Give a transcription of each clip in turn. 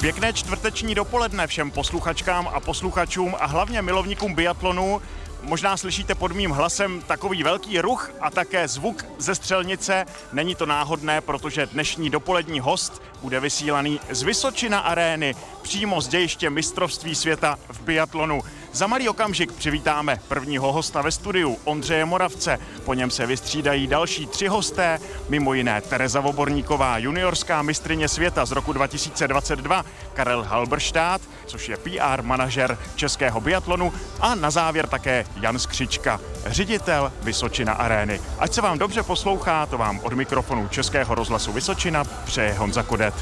Pěkné čtvrteční dopoledne všem posluchačkám a posluchačům a hlavně milovníkům biatlonu. Možná slyšíte pod mým hlasem takový velký ruch a také zvuk ze střelnice. Není to náhodné, protože dnešní dopolední host bude vysílaný z Vysočina arény přímo z dějiště mistrovství světa v biatlonu. Za malý okamžik přivítáme prvního hosta ve studiu, Ondřeje Moravce. Po něm se vystřídají další tři hosté, mimo jiné Tereza Voborníková, juniorská mistrině světa z roku 2022, Karel Halberštát, což je PR manažer českého biatlonu a na závěr také Jan Skřička, ředitel Vysočina arény. Ať se vám dobře poslouchá, to vám od mikrofonu Českého rozhlasu Vysočina přeje Honza Kodet.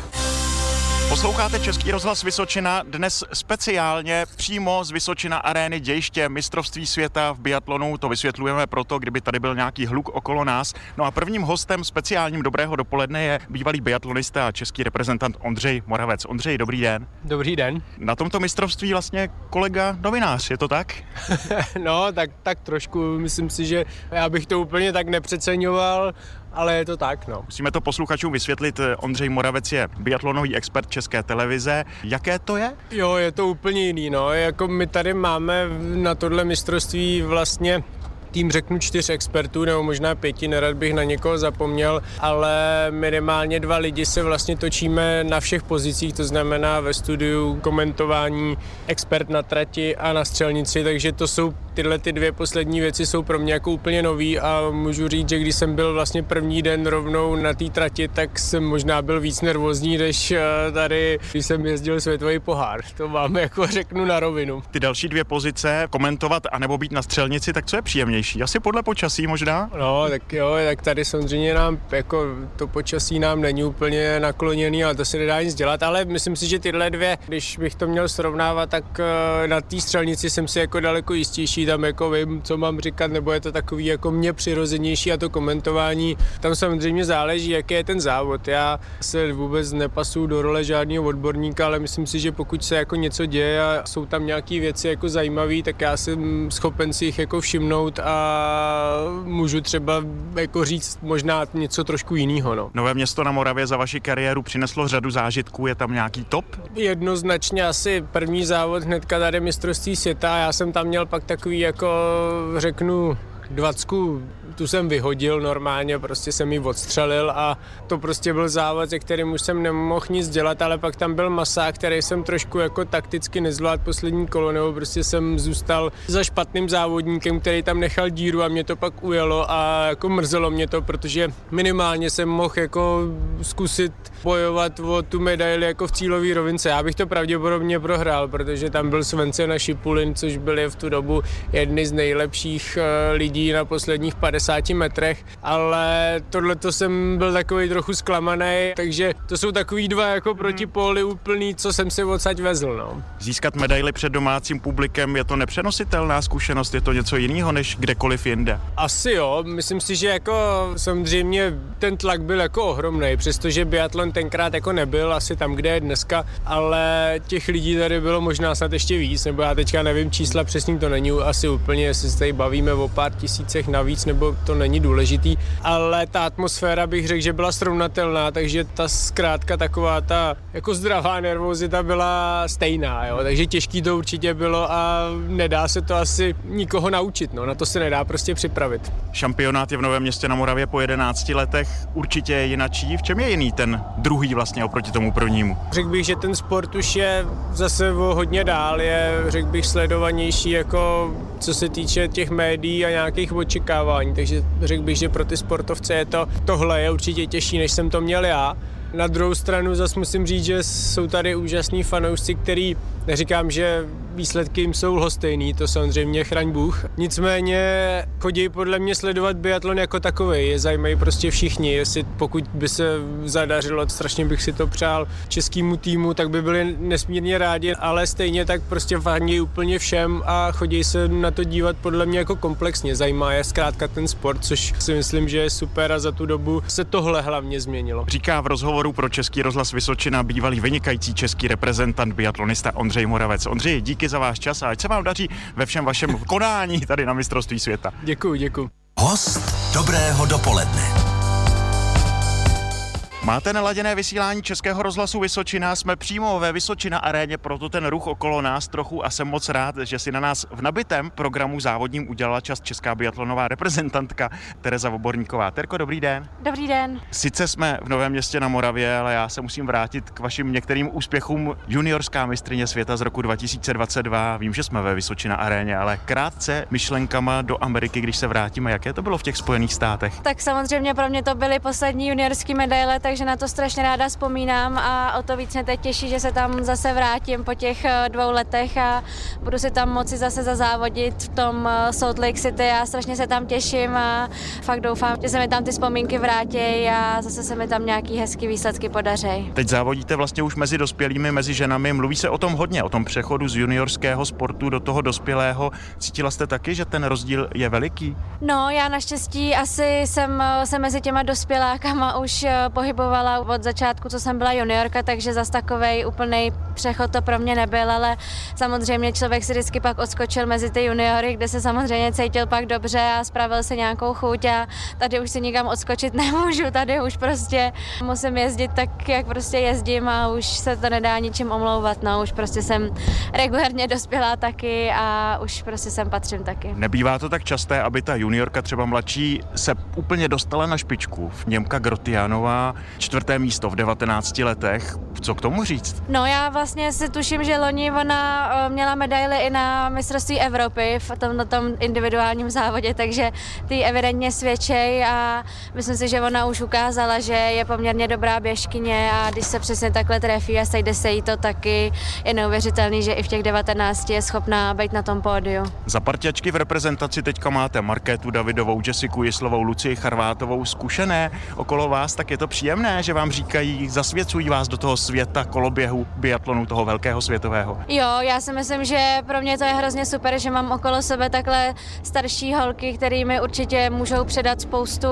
Posloucháte Český rozhlas Vysočina, dnes speciálně přímo z Vysočina arény dějiště mistrovství světa v biatlonu. To vysvětlujeme proto, kdyby tady byl nějaký hluk okolo nás. No a prvním hostem speciálním dobrého dopoledne je bývalý biatlonista a český reprezentant Ondřej Moravec. Ondřej, dobrý den. Dobrý den. Na tomto mistrovství vlastně kolega novinář, je to tak? no, tak, tak trošku, myslím si, že já bych to úplně tak nepřeceňoval ale je to tak, no. Musíme to posluchačům vysvětlit. Ondřej Moravec je biatlonový expert České televize. Jaké to je? Jo, je to úplně jiný, no. Jako my tady máme na tohle mistrovství vlastně tým řeknu čtyř expertů, nebo možná pěti, nerad bych na někoho zapomněl, ale minimálně dva lidi se vlastně točíme na všech pozicích, to znamená ve studiu, komentování, expert na trati a na střelnici, takže to jsou tyhle ty dvě poslední věci jsou pro mě jako úplně nový a můžu říct, že když jsem byl vlastně první den rovnou na té trati, tak jsem možná byl víc nervózní, než eh, tady, když jsem jezdil světový pohár. To vám jako řeknu na rovinu. Ty další dvě pozice, komentovat anebo být na střelnici, tak co je příjemnější? Asi podle počasí možná? No, tak jo, tak tady samozřejmě nám jako to počasí nám není úplně nakloněný, ale to se nedá nic dělat, ale myslím si, že tyhle dvě, když bych to měl srovnávat, tak eh, na té střelnici jsem si jako daleko jistější, tam jako vím, co mám říkat, nebo je to takový jako mě přirozenější a to komentování, tam samozřejmě záleží, jaký je ten závod. Já se vůbec nepasu do role žádného odborníka, ale myslím si, že pokud se jako něco děje a jsou tam nějaké věci jako zajímavé, tak já jsem schopen si jich jako všimnout a můžu třeba jako říct možná něco trošku jiného. No. Nové město na Moravě za vaši kariéru přineslo řadu zážitků, je tam nějaký top? Jednoznačně asi první závod hnedka tady mistrovství světa, já jsem tam měl pak takový jako řeknu dvacku tu jsem vyhodil normálně, prostě jsem ji odstřelil a to prostě byl závod, se kterým už jsem nemohl nic dělat, ale pak tam byl masák, který jsem trošku jako takticky nezvládl poslední kolo, nebo prostě jsem zůstal za špatným závodníkem, který tam nechal díru a mě to pak ujelo a jako mrzelo mě to, protože minimálně jsem mohl jako zkusit bojovat o tu medaili jako v cílové rovince. Já bych to pravděpodobně prohrál, protože tam byl Svence na Šipulin, což byli v tu dobu jedny z nejlepších eh, lidí na posledních 50 50 metrech, ale tohle to jsem byl takový trochu zklamaný, takže to jsou takový dva jako protipóly úplný, co jsem si odsaď vezl. No. Získat medaily před domácím publikem je to nepřenositelná zkušenost, je to něco jiného než kdekoliv jinde? Asi jo, myslím si, že jako samozřejmě ten tlak byl jako ohromný, přestože biatlon tenkrát jako nebyl asi tam, kde je dneska, ale těch lidí tady bylo možná snad ještě víc, nebo já teďka nevím čísla přesně, to není asi úplně, jestli se tady bavíme o pár tisícech navíc, nebo to není důležitý, ale ta atmosféra bych řekl, že byla srovnatelná, takže ta zkrátka taková ta jako zdravá nervozita byla stejná, jo? takže těžký to určitě bylo a nedá se to asi nikoho naučit, no? na to se nedá prostě připravit. Šampionát je v Novém městě na Moravě po 11 letech určitě je jinačí. V čem je jiný ten druhý vlastně oproti tomu prvnímu? Řekl bych, že ten sport už je zase o hodně dál, je řekl bych sledovanější jako co se týče těch médií a nějakých očekávání, takže řekl bych, že pro ty sportovce je to, tohle je určitě těžší, než jsem to měl já. Na druhou stranu zase musím říct, že jsou tady úžasní fanoušci, který Neříkám, že výsledky jim jsou lhostejný, to samozřejmě chraň Bůh. Nicméně chodí podle mě sledovat biatlon jako takový. Je zajímají prostě všichni. Jestli pokud by se zadařilo, strašně bych si to přál českému týmu, tak by byli nesmírně rádi, ale stejně tak prostě fandí úplně všem a chodí se na to dívat podle mě jako komplexně. Zajímá je zkrátka ten sport, což si myslím, že je super a za tu dobu se tohle hlavně změnilo. Říká v rozhovoru pro Český rozhlas Vysočina bývalý vynikající český reprezentant biatlonista Ondřej Moravec. Ondřej, díky za váš čas a ať se vám daří ve všem vašem konání tady na mistrovství světa. Děkuji, děkuji. Host dobrého dopoledne. Máte naladěné vysílání Českého rozhlasu Vysočina, jsme přímo ve Vysočina aréně, proto ten ruch okolo nás trochu a jsem moc rád, že si na nás v nabitém programu závodním udělala čas česká biatlonová reprezentantka Tereza Voborníková. Terko, dobrý den. Dobrý den. Sice jsme v Novém městě na Moravě, ale já se musím vrátit k vašim některým úspěchům. Juniorská mistrině světa z roku 2022. Vím, že jsme ve Vysočina aréně, ale krátce myšlenkama do Ameriky, když se vrátíme, jaké to bylo v těch Spojených státech? Tak samozřejmě pro mě to byly poslední juniorské medaile, takže na to strašně ráda vzpomínám a o to víc mě teď těší, že se tam zase vrátím po těch eh, dvou letech a budu si tam moci zase zazávodit v tom eh, Salt Lake City. Já strašně se tam těším a fakt doufám, že se mi tam ty vzpomínky vrátí a zase se mi tam nějaký hezký výsledky podaří. Teď závodíte vlastně už mezi dospělými, mezi ženami. Mluví se o tom hodně, o tom přechodu z juniorského sportu do toho dospělého. Cítila jste taky, že ten rozdíl je veliký? No, já naštěstí asi jsem se mezi těma dospělákama už eh, pohybovala od začátku, co jsem byla juniorka, takže zas takovej úplný přechod to pro mě nebyl, ale samozřejmě člověk si vždycky pak odskočil mezi ty juniory, kde se samozřejmě cítil pak dobře a spravil se nějakou chuť a tady už si nikam odskočit nemůžu, tady už prostě musím jezdit tak, jak prostě jezdím a už se to nedá ničím omlouvat, no už prostě jsem regulárně dospělá taky a už prostě sem patřím taky. Nebývá to tak časté, aby ta juniorka třeba mladší se úplně dostala na špičku. Němka Grotianová, čtvrté místo v 19 letech. Co k tomu říct? No já vlastně si tuším, že loni ona eh, měla medaily i na mistrovství Evropy v tom, na tom individuálním závodě, takže ty evidentně svědčej a myslím si, že ona už ukázala, že je poměrně dobrá běžkyně a když se přesně takhle trefí a sejde se jí to taky, je neuvěřitelný, že i v těch 19 je schopná být na tom pódiu. Za partiačky v reprezentaci teďka máte Markétu Davidovou, Jessiku Jislovou, Lucii Charvátovou, zkušené okolo vás, tak je to příjemné, že vám říkají, zasvěcují vás do toho světa koloběhu biatlonu, toho velkého světového. Jo, já si myslím, že pro mě to je hrozně super, že mám okolo sebe takhle starší holky, které mi určitě můžou předat spoustu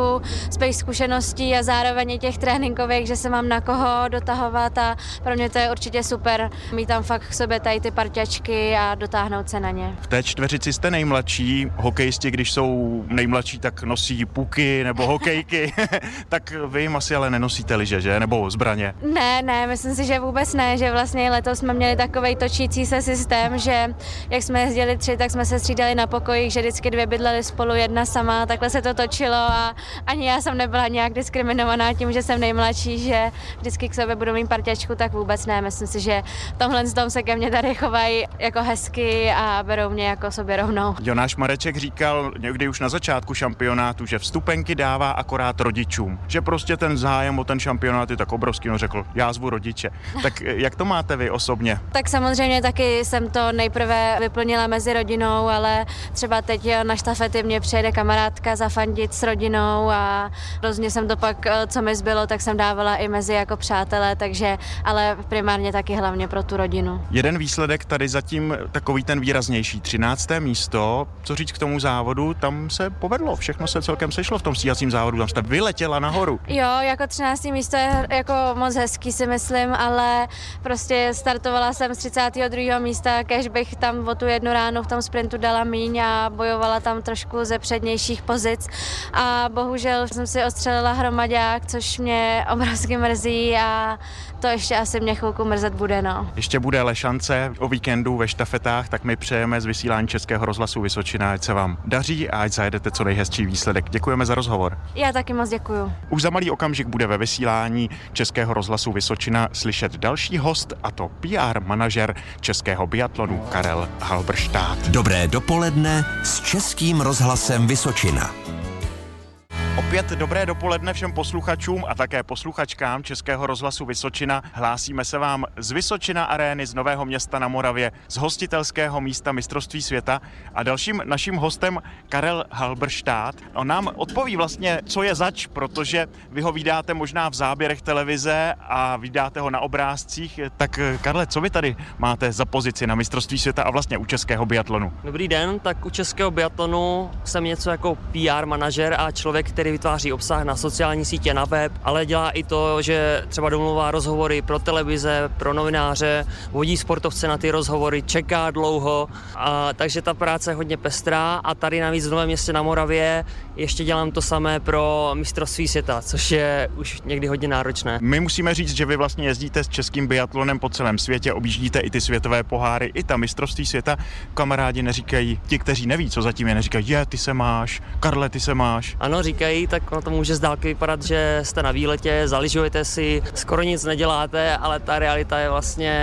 svých zkušeností a zároveň i těch tréninkových, že se mám na koho dotahovat a pro mě to je určitě super mít tam fakt k sobě tady ty parťačky a dotáhnout se na ně. V té čtveřici jste nejmladší, hokejisti, když jsou nejmladší, tak nosí puky nebo hokejky, tak vy jim asi ale nenosíte liže, že? Nebo zbraně? Ne, ne, myslím si, že vůbec ne, že vlastně letos jsme měli takový točící se systém, že jak jsme jezdili tři, tak jsme se střídali na pokojích, že vždycky dvě bydleli spolu, jedna sama, takhle se to točilo a ani já jsem nebyla nějak diskriminovaná tím, že jsem nejmladší, že vždycky k sobě budu mít parťačku, tak vůbec ne. Myslím si, že v tomhle tom se ke mně tady chovají jako hezky a berou mě jako sobě rovnou. Jonáš Mareček říkal někdy už na začátku šampionátu, že vstupenky dává akorát rodičům, že prostě ten zájem o ten šampionát je tak obrovský, no řekl, já zvu rodiče. Tak jak to máte vy osobně? Tak samozřejmě taky jsem to nejprve vyplnila mezi rodinou, ale třeba teď na štafety mě přijede kamarádka zafandit s rodinou a rozně jsem to pak, co mi zbylo, tak jsem dávala i mezi jako přátelé, takže ale primárně taky hlavně pro tu rodinu. Jeden výsledek tady zatím takový ten výraznější, 13. místo, co říct k tomu závodu, tam se povedlo, všechno se celkem sešlo v tom stíhacím závodu, tam jste vyletěla nahoru. Jo, jako 13. místo je jako moc hezký si myslím, ale prostě startovala jsem z 32. místa, kež bych tam o tu jednu ránu v tom sprintu dala míň a bojovala tam trošku ze přednějších pozic a bohužel jsem si ostřelila hromadák, což mě obrovsky mrzí a to ještě asi mě chvilku mrzet bude, no. Ještě bude ale šance o víkendu ve štafetách, tak my přejeme z vysílání Českého rozhlasu Vysočina, ať se vám daří a ať zajedete co nejhezčí výsledek. Děkujeme za rozhovor. Já taky moc děkuju. Už za malý okamžik bude ve vysílání Českého rozhlasu Vysočina slyšet další host, a to PR manažer Českého biatlonu Karel Halbrštát. Dobré dopoledne s Českým rozhlasem Vysočina. Opět dobré dopoledne všem posluchačům a také posluchačkám Českého rozhlasu Vysočina. Hlásíme se vám z Vysočina arény z Nového města na Moravě, z hostitelského místa mistrovství světa a dalším naším hostem Karel Halberštát. On nám odpoví vlastně, co je zač, protože vy ho vydáte možná v záběrech televize a vydáte ho na obrázcích. Tak Karle, co vy tady máte za pozici na mistrovství světa a vlastně u českého biatlonu? Dobrý den, tak u českého biatlonu jsem něco jako PR manažer a člověk, který který vytváří obsah na sociální sítě, na web, ale dělá i to, že třeba domluvá rozhovory pro televize, pro novináře, vodí sportovce na ty rozhovory, čeká dlouho, a, takže ta práce je hodně pestrá a tady navíc v Novém městě na Moravě ještě dělám to samé pro mistrovství světa, což je už někdy hodně náročné. My musíme říct, že vy vlastně jezdíte s českým biatlonem po celém světě, objíždíte i ty světové poháry, i ta mistrovství světa. Kamarádi neříkají, ti, kteří neví, co zatím je, neříkají, je, ty se máš, Karle, ty se máš. Ano, říkají, tak ono to může z dálky vypadat, že jste na výletě, zaližujete si, skoro nic neděláte, ale ta realita je vlastně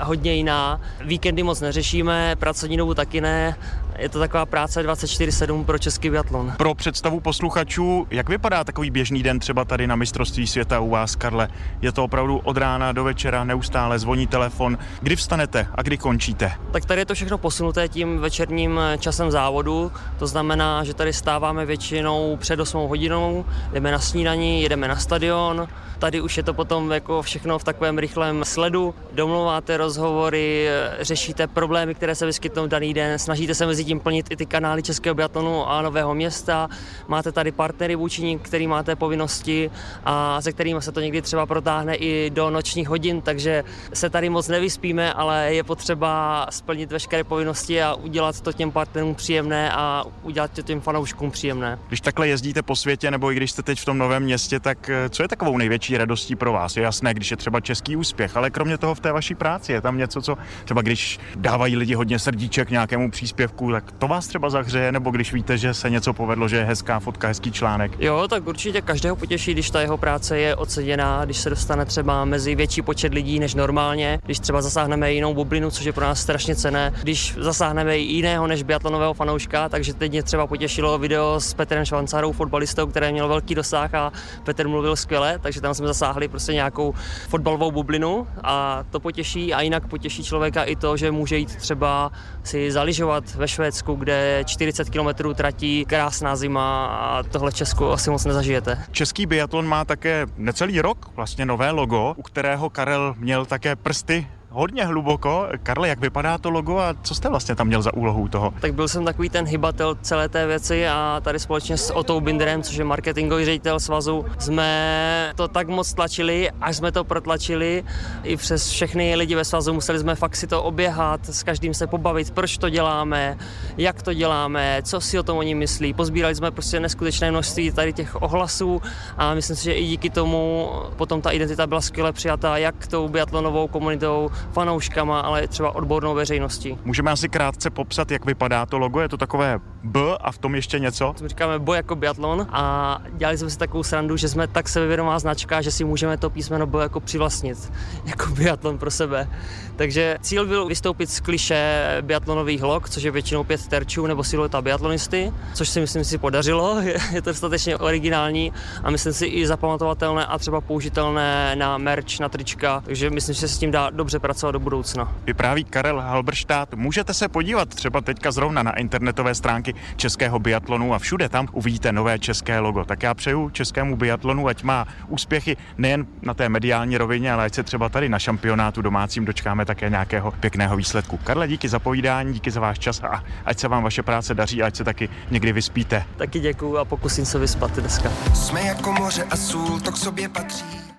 hodně jiná. Víkendy moc neřešíme, pracovní dobu taky ne, je to taková práce 24-7 pro český biatlon. Pro představu posluchačů, jak vypadá takový běžný den třeba tady na mistrovství světa u vás, Karle? Je to opravdu od rána do večera, neustále zvoní telefon. Kdy vstanete a kdy končíte? Tak tady je to všechno posunuté tím večerním časem závodu. To znamená, že tady stáváme většinou před 8 hodinou, jdeme na snídaní, jedeme na stadion. Tady už je to potom jako všechno v takovém rychlém sledu. Domluváte rozhovory, řešíte problémy, které se vyskytnou daný den, snažíte se mezi tím plnit i ty kanály Českého biatlonu a Nového města. Máte tady partnery vůči který máte povinnosti a se kterými se to někdy třeba protáhne i do nočních hodin, takže se tady moc nevyspíme, ale je potřeba splnit veškeré povinnosti a udělat to těm partnerům příjemné a udělat to těm fanouškům příjemné. Když takhle jezdíte po světě nebo i když jste teď v tom novém městě, tak eh, co je takovou největší radostí pro vás? Je jasné, když je třeba český úspěch, ale kromě toho v té vaší práci je tam něco, co třeba když dávají lidi hodně srdíček nějakému příspěvku, tak to vás třeba zahřeje, nebo když víte, že se něco povedlo, že je hezká fotka, hezký článek? Jo, tak určitě každého potěší, když ta jeho práce je oceněná, když se dostane třeba mezi větší počet lidí než normálně, když třeba zasáhneme jinou bublinu, což je pro nás strašně cené, když zasáhneme i jiného než biatlonového fanouška, takže teď mě třeba potěšilo video s Petrem Švancarou, fotbalistou, který měl velký dosah a Petr mluvil skvěle, takže tam jsme zasáhli prostě nějakou fotbalovou bublinu a to potěší a jinak potěší člověka i to, že může jít třeba si zaližovat ve kde 40 km tratí, krásná zima a tohle Česku asi moc nezažijete. Český biatlon má také necelý rok vlastně nové logo, u kterého Karel měl také prsty hodně hluboko. Karle, jak vypadá to logo a co jste vlastně tam měl za úlohu toho? Tak byl jsem takový ten hybatel celé té věci a tady společně s Otou Binderem, což je marketingový ředitel svazu, jsme to tak moc tlačili, až jsme to protlačili. I přes všechny lidi ve svazu museli jsme fakt si to oběhat, s každým se pobavit, proč to děláme, jak to děláme, co si o tom oni myslí. Pozbírali jsme prostě neskutečné množství tady těch ohlasů a myslím si, že i díky tomu potom ta identita byla skvěle přijatá jak tou biatlonovou komunitou, fanouškama, ale třeba odbornou veřejností. Můžeme asi krátce popsat, jak vypadá to logo. Je to takové B a v tom ještě něco? My říkáme boj jako biatlon a dělali jsme si takovou srandu, že jsme tak sebevědomá značka, že si můžeme to písmeno B jako přivlastnit, jako biatlon pro sebe. Takže cíl byl vystoupit z kliše biatlonových log, což je většinou pět terčů nebo silueta biatlonisty, což si myslím si podařilo, je to dostatečně originální a myslím si i zapamatovatelné a třeba použitelné na merch, na trička, takže myslím, že se s tím dá dobře pracovat do budoucna. Vypráví Karel Halberštát. Můžete se podívat třeba teďka zrovna na internetové stránky českého biatlonu a všude tam uvidíte nové české logo. Tak já přeju českému biatlonu, ať má úspěchy nejen na té mediální rovině, ale ať se třeba tady na šampionátu domácím dočkáme také nějakého pěkného výsledku. Karle, díky za povídání, díky za váš čas a ať se vám vaše práce daří a ať se taky někdy vyspíte. Taky děkuju a pokusím se vyspat dneska. Jsme jako moře a sůl, to k sobě patří.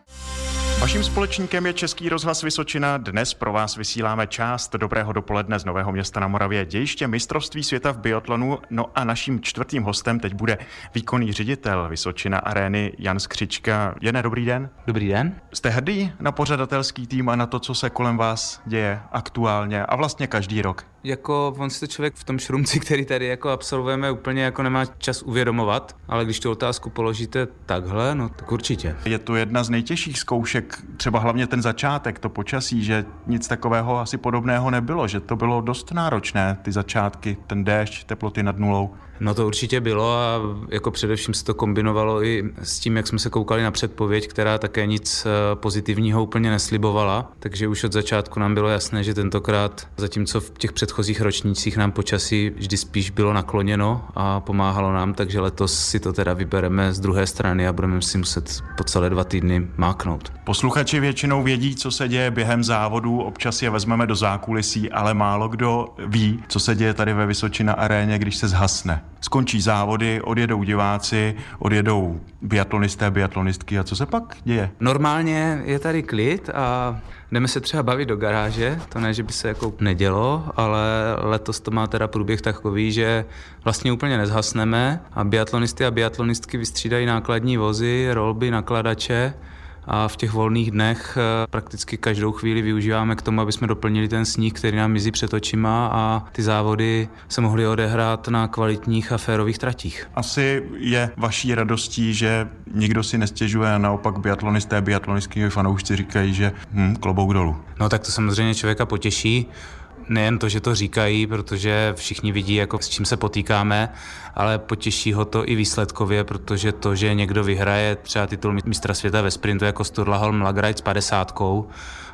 Vaším společníkem je Český rozhlas Vysočina. Dnes pro vás vysíláme část dobrého dopoledne z Nového města na Moravě, dějiště mistrovství světa v biatlonu. No a naším čtvrtým hostem teď bude výkonný ředitel Vysočina arény Jan Skřička. Jene, dobrý den. Dobrý den. Jste hrdý na pořadatelský tým a na to, co se kolem vás děje aktuálně a vlastně každý rok? Jako on si to člověk v tom šrumci, který tady jako absolvujeme, úplně jako nemá čas uvědomovat, ale když tu otázku položíte takhle, no tak určitě. Je to jedna z nejtěžších zkoušek, třeba hlavně ten začátek, to počasí, že nic takového asi podobného nebylo, že to bylo dost náročné, ty začátky, ten déšť, teploty nad nulou. No to určitě bylo a jako především se to kombinovalo i s tím, jak jsme se koukali na předpověď, která také nic eh, pozitivního úplně neslibovala. Takže už od začátku nám bylo jasné, že tentokrát, zatímco v těch předchozích ročnících nám počasí vždy spíš bylo nakloněno a pomáhalo nám, takže letos si to teda vybereme z druhé strany a budeme si muset po celé dva týdny máknout. Posluchači většinou vědí, co se děje během závodů, občas je vezmeme do zákulisí, ale málo kdo ví, co se děje tady ve Vysočina aréně, když se zhasne. Skončí závody, odjedou diváci, odjedou biatlonisté, biatlonistky a co se pak děje? Normálně je tady klid a jdeme se třeba bavit do garáže, to ne, že by se jako nedělo, ale letos to má teda průběh takový, že vlastně úplně nezhasneme a biatlonisty a biatlonistky vystřídají nákladní vozy, rolby, nakladače a v těch volných dnech eh, prakticky každou chvíli využíváme k tomu, aby jsme doplnili ten sníh, který nám mizí před očima a ty závody se mohly odehrát na kvalitních a férových tratích. Asi je vaší radostí, že nikdo si nestěžuje a naopak biatlonisté, biatlonistky fanoušci říkají, že hm, klobouk dolů. No tak to samozřejmě člověka potěší nejen to, že to říkají, protože všichni vidí, jako s čím se potýkáme, ale potěší ho to i výsledkově, protože to, že někdo vyhraje třeba titul mistra světa ve sprintu jako Sturlahol Lagrajt s 50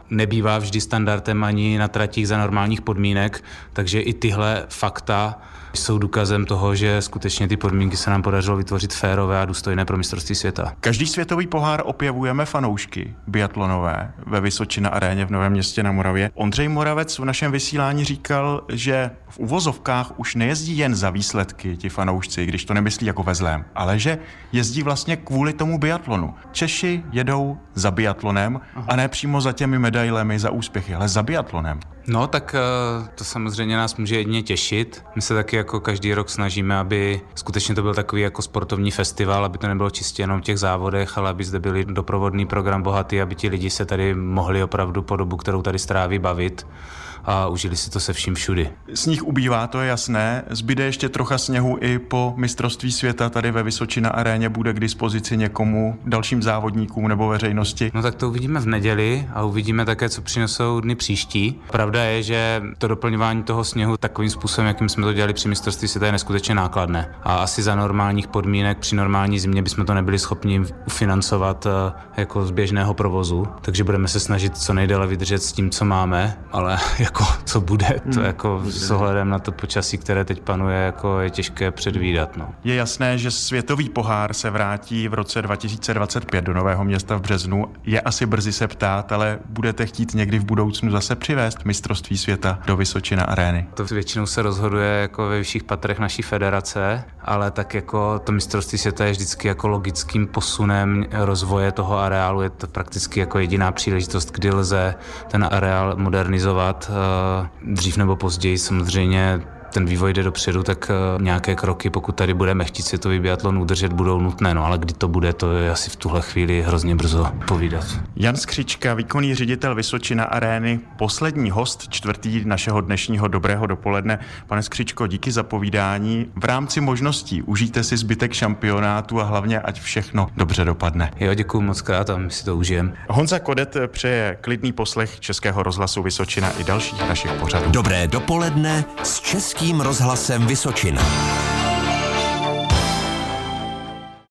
nebývá vždy standardem ani na tratích za normálních podmínek, takže i tyhle fakta jsou důkazem toho, že skutečně ty podmínky se nám podařilo vytvořit férové a důstojné pro mistrovství světa. Každý světový pohár opěvujeme fanoušky biatlonové ve Vysočina aréně v Novém městě na Moravě. Ondřej Moravec v našem vysílání říkal, že v uvozovkách už nejezdí jen za výsledky ti fanoušci, když to nemyslí jako ve zlém, ale že jezdí vlastně kvůli tomu biatlonu. Češi jedou za biatlonem a ne přímo za těmi medailemi za úspěchy, ale za biatlonem. No, tak eh, to samozřejmě nás může jedině těšit. My se taky jako každý rok snažíme, aby skutečně to byl takový jako sportovní festival, aby to nebylo čistě jenom v těch závodech, ale aby zde byli doprovodný program bohatý, aby ti lidi se tady mohli opravdu po dobu, kterou tady stráví, bavit a užili si to se vším všudy. Sníh ubývá, to je jasné. Zbyde ještě trocha sněhu i po mistrovství světa tady ve Vysočina aréně bude k dispozici někomu, dalším závodníkům nebo veřejnosti. No tak to uvidíme v neděli a uvidíme také, co přinesou dny příští. Pravda je, že to doplňování toho sněhu takovým způsobem, jakým jsme to dělali při mistrovství světa, je neskutečně nákladné. A asi za normálních podmínek při normální zimě bychom to nebyli schopni ufinancovat eh, jako z běžného provozu. Takže budeme se snažit co nejdéle vydržet s tím, co máme, ale jako jako co bude, to hmm. jako s ohledem na to počasí, které teď panuje, jako je těžké předvídat. No. Je jasné, že světový pohár se vrátí v roce 2025 do Nového města v březnu. Je asi brzy se ptát, ale budete chtít někdy v budoucnu zase přivést mistrovství světa do Vysočina arény? To většinou se rozhoduje jako ve vyšších patrech naší federace, ale tak jako to mistrovství světa je vždycky jako logickým posunem rozvoje toho areálu. Je to prakticky jako jediná příležitost, kdy lze ten areál modernizovat dřív nebo později samozřejmě ten vývoj jde dopředu, tak eh, nějaké kroky, pokud tady budeme chtít světový biatlon udržet, budou nutné. No ale kdy to bude, to je asi v tuhle chvíli hrozně brzo povídat. Jan Skřička, výkonný ředitel Vysočina arény, poslední host čtvrtý našeho dnešního dobrého dopoledne. Pane Skřičko, díky za povídání. V rámci možností užijte si zbytek šampionátu a hlavně ať všechno dobře dopadne. Jo, děkuji moc krát a my si to užijeme. Honza Kodet přeje klidný poslech Českého rozhlasu Vysočina i dalších našich pořadů. Dobré dopoledne s Českým rozhlasem Vysočina.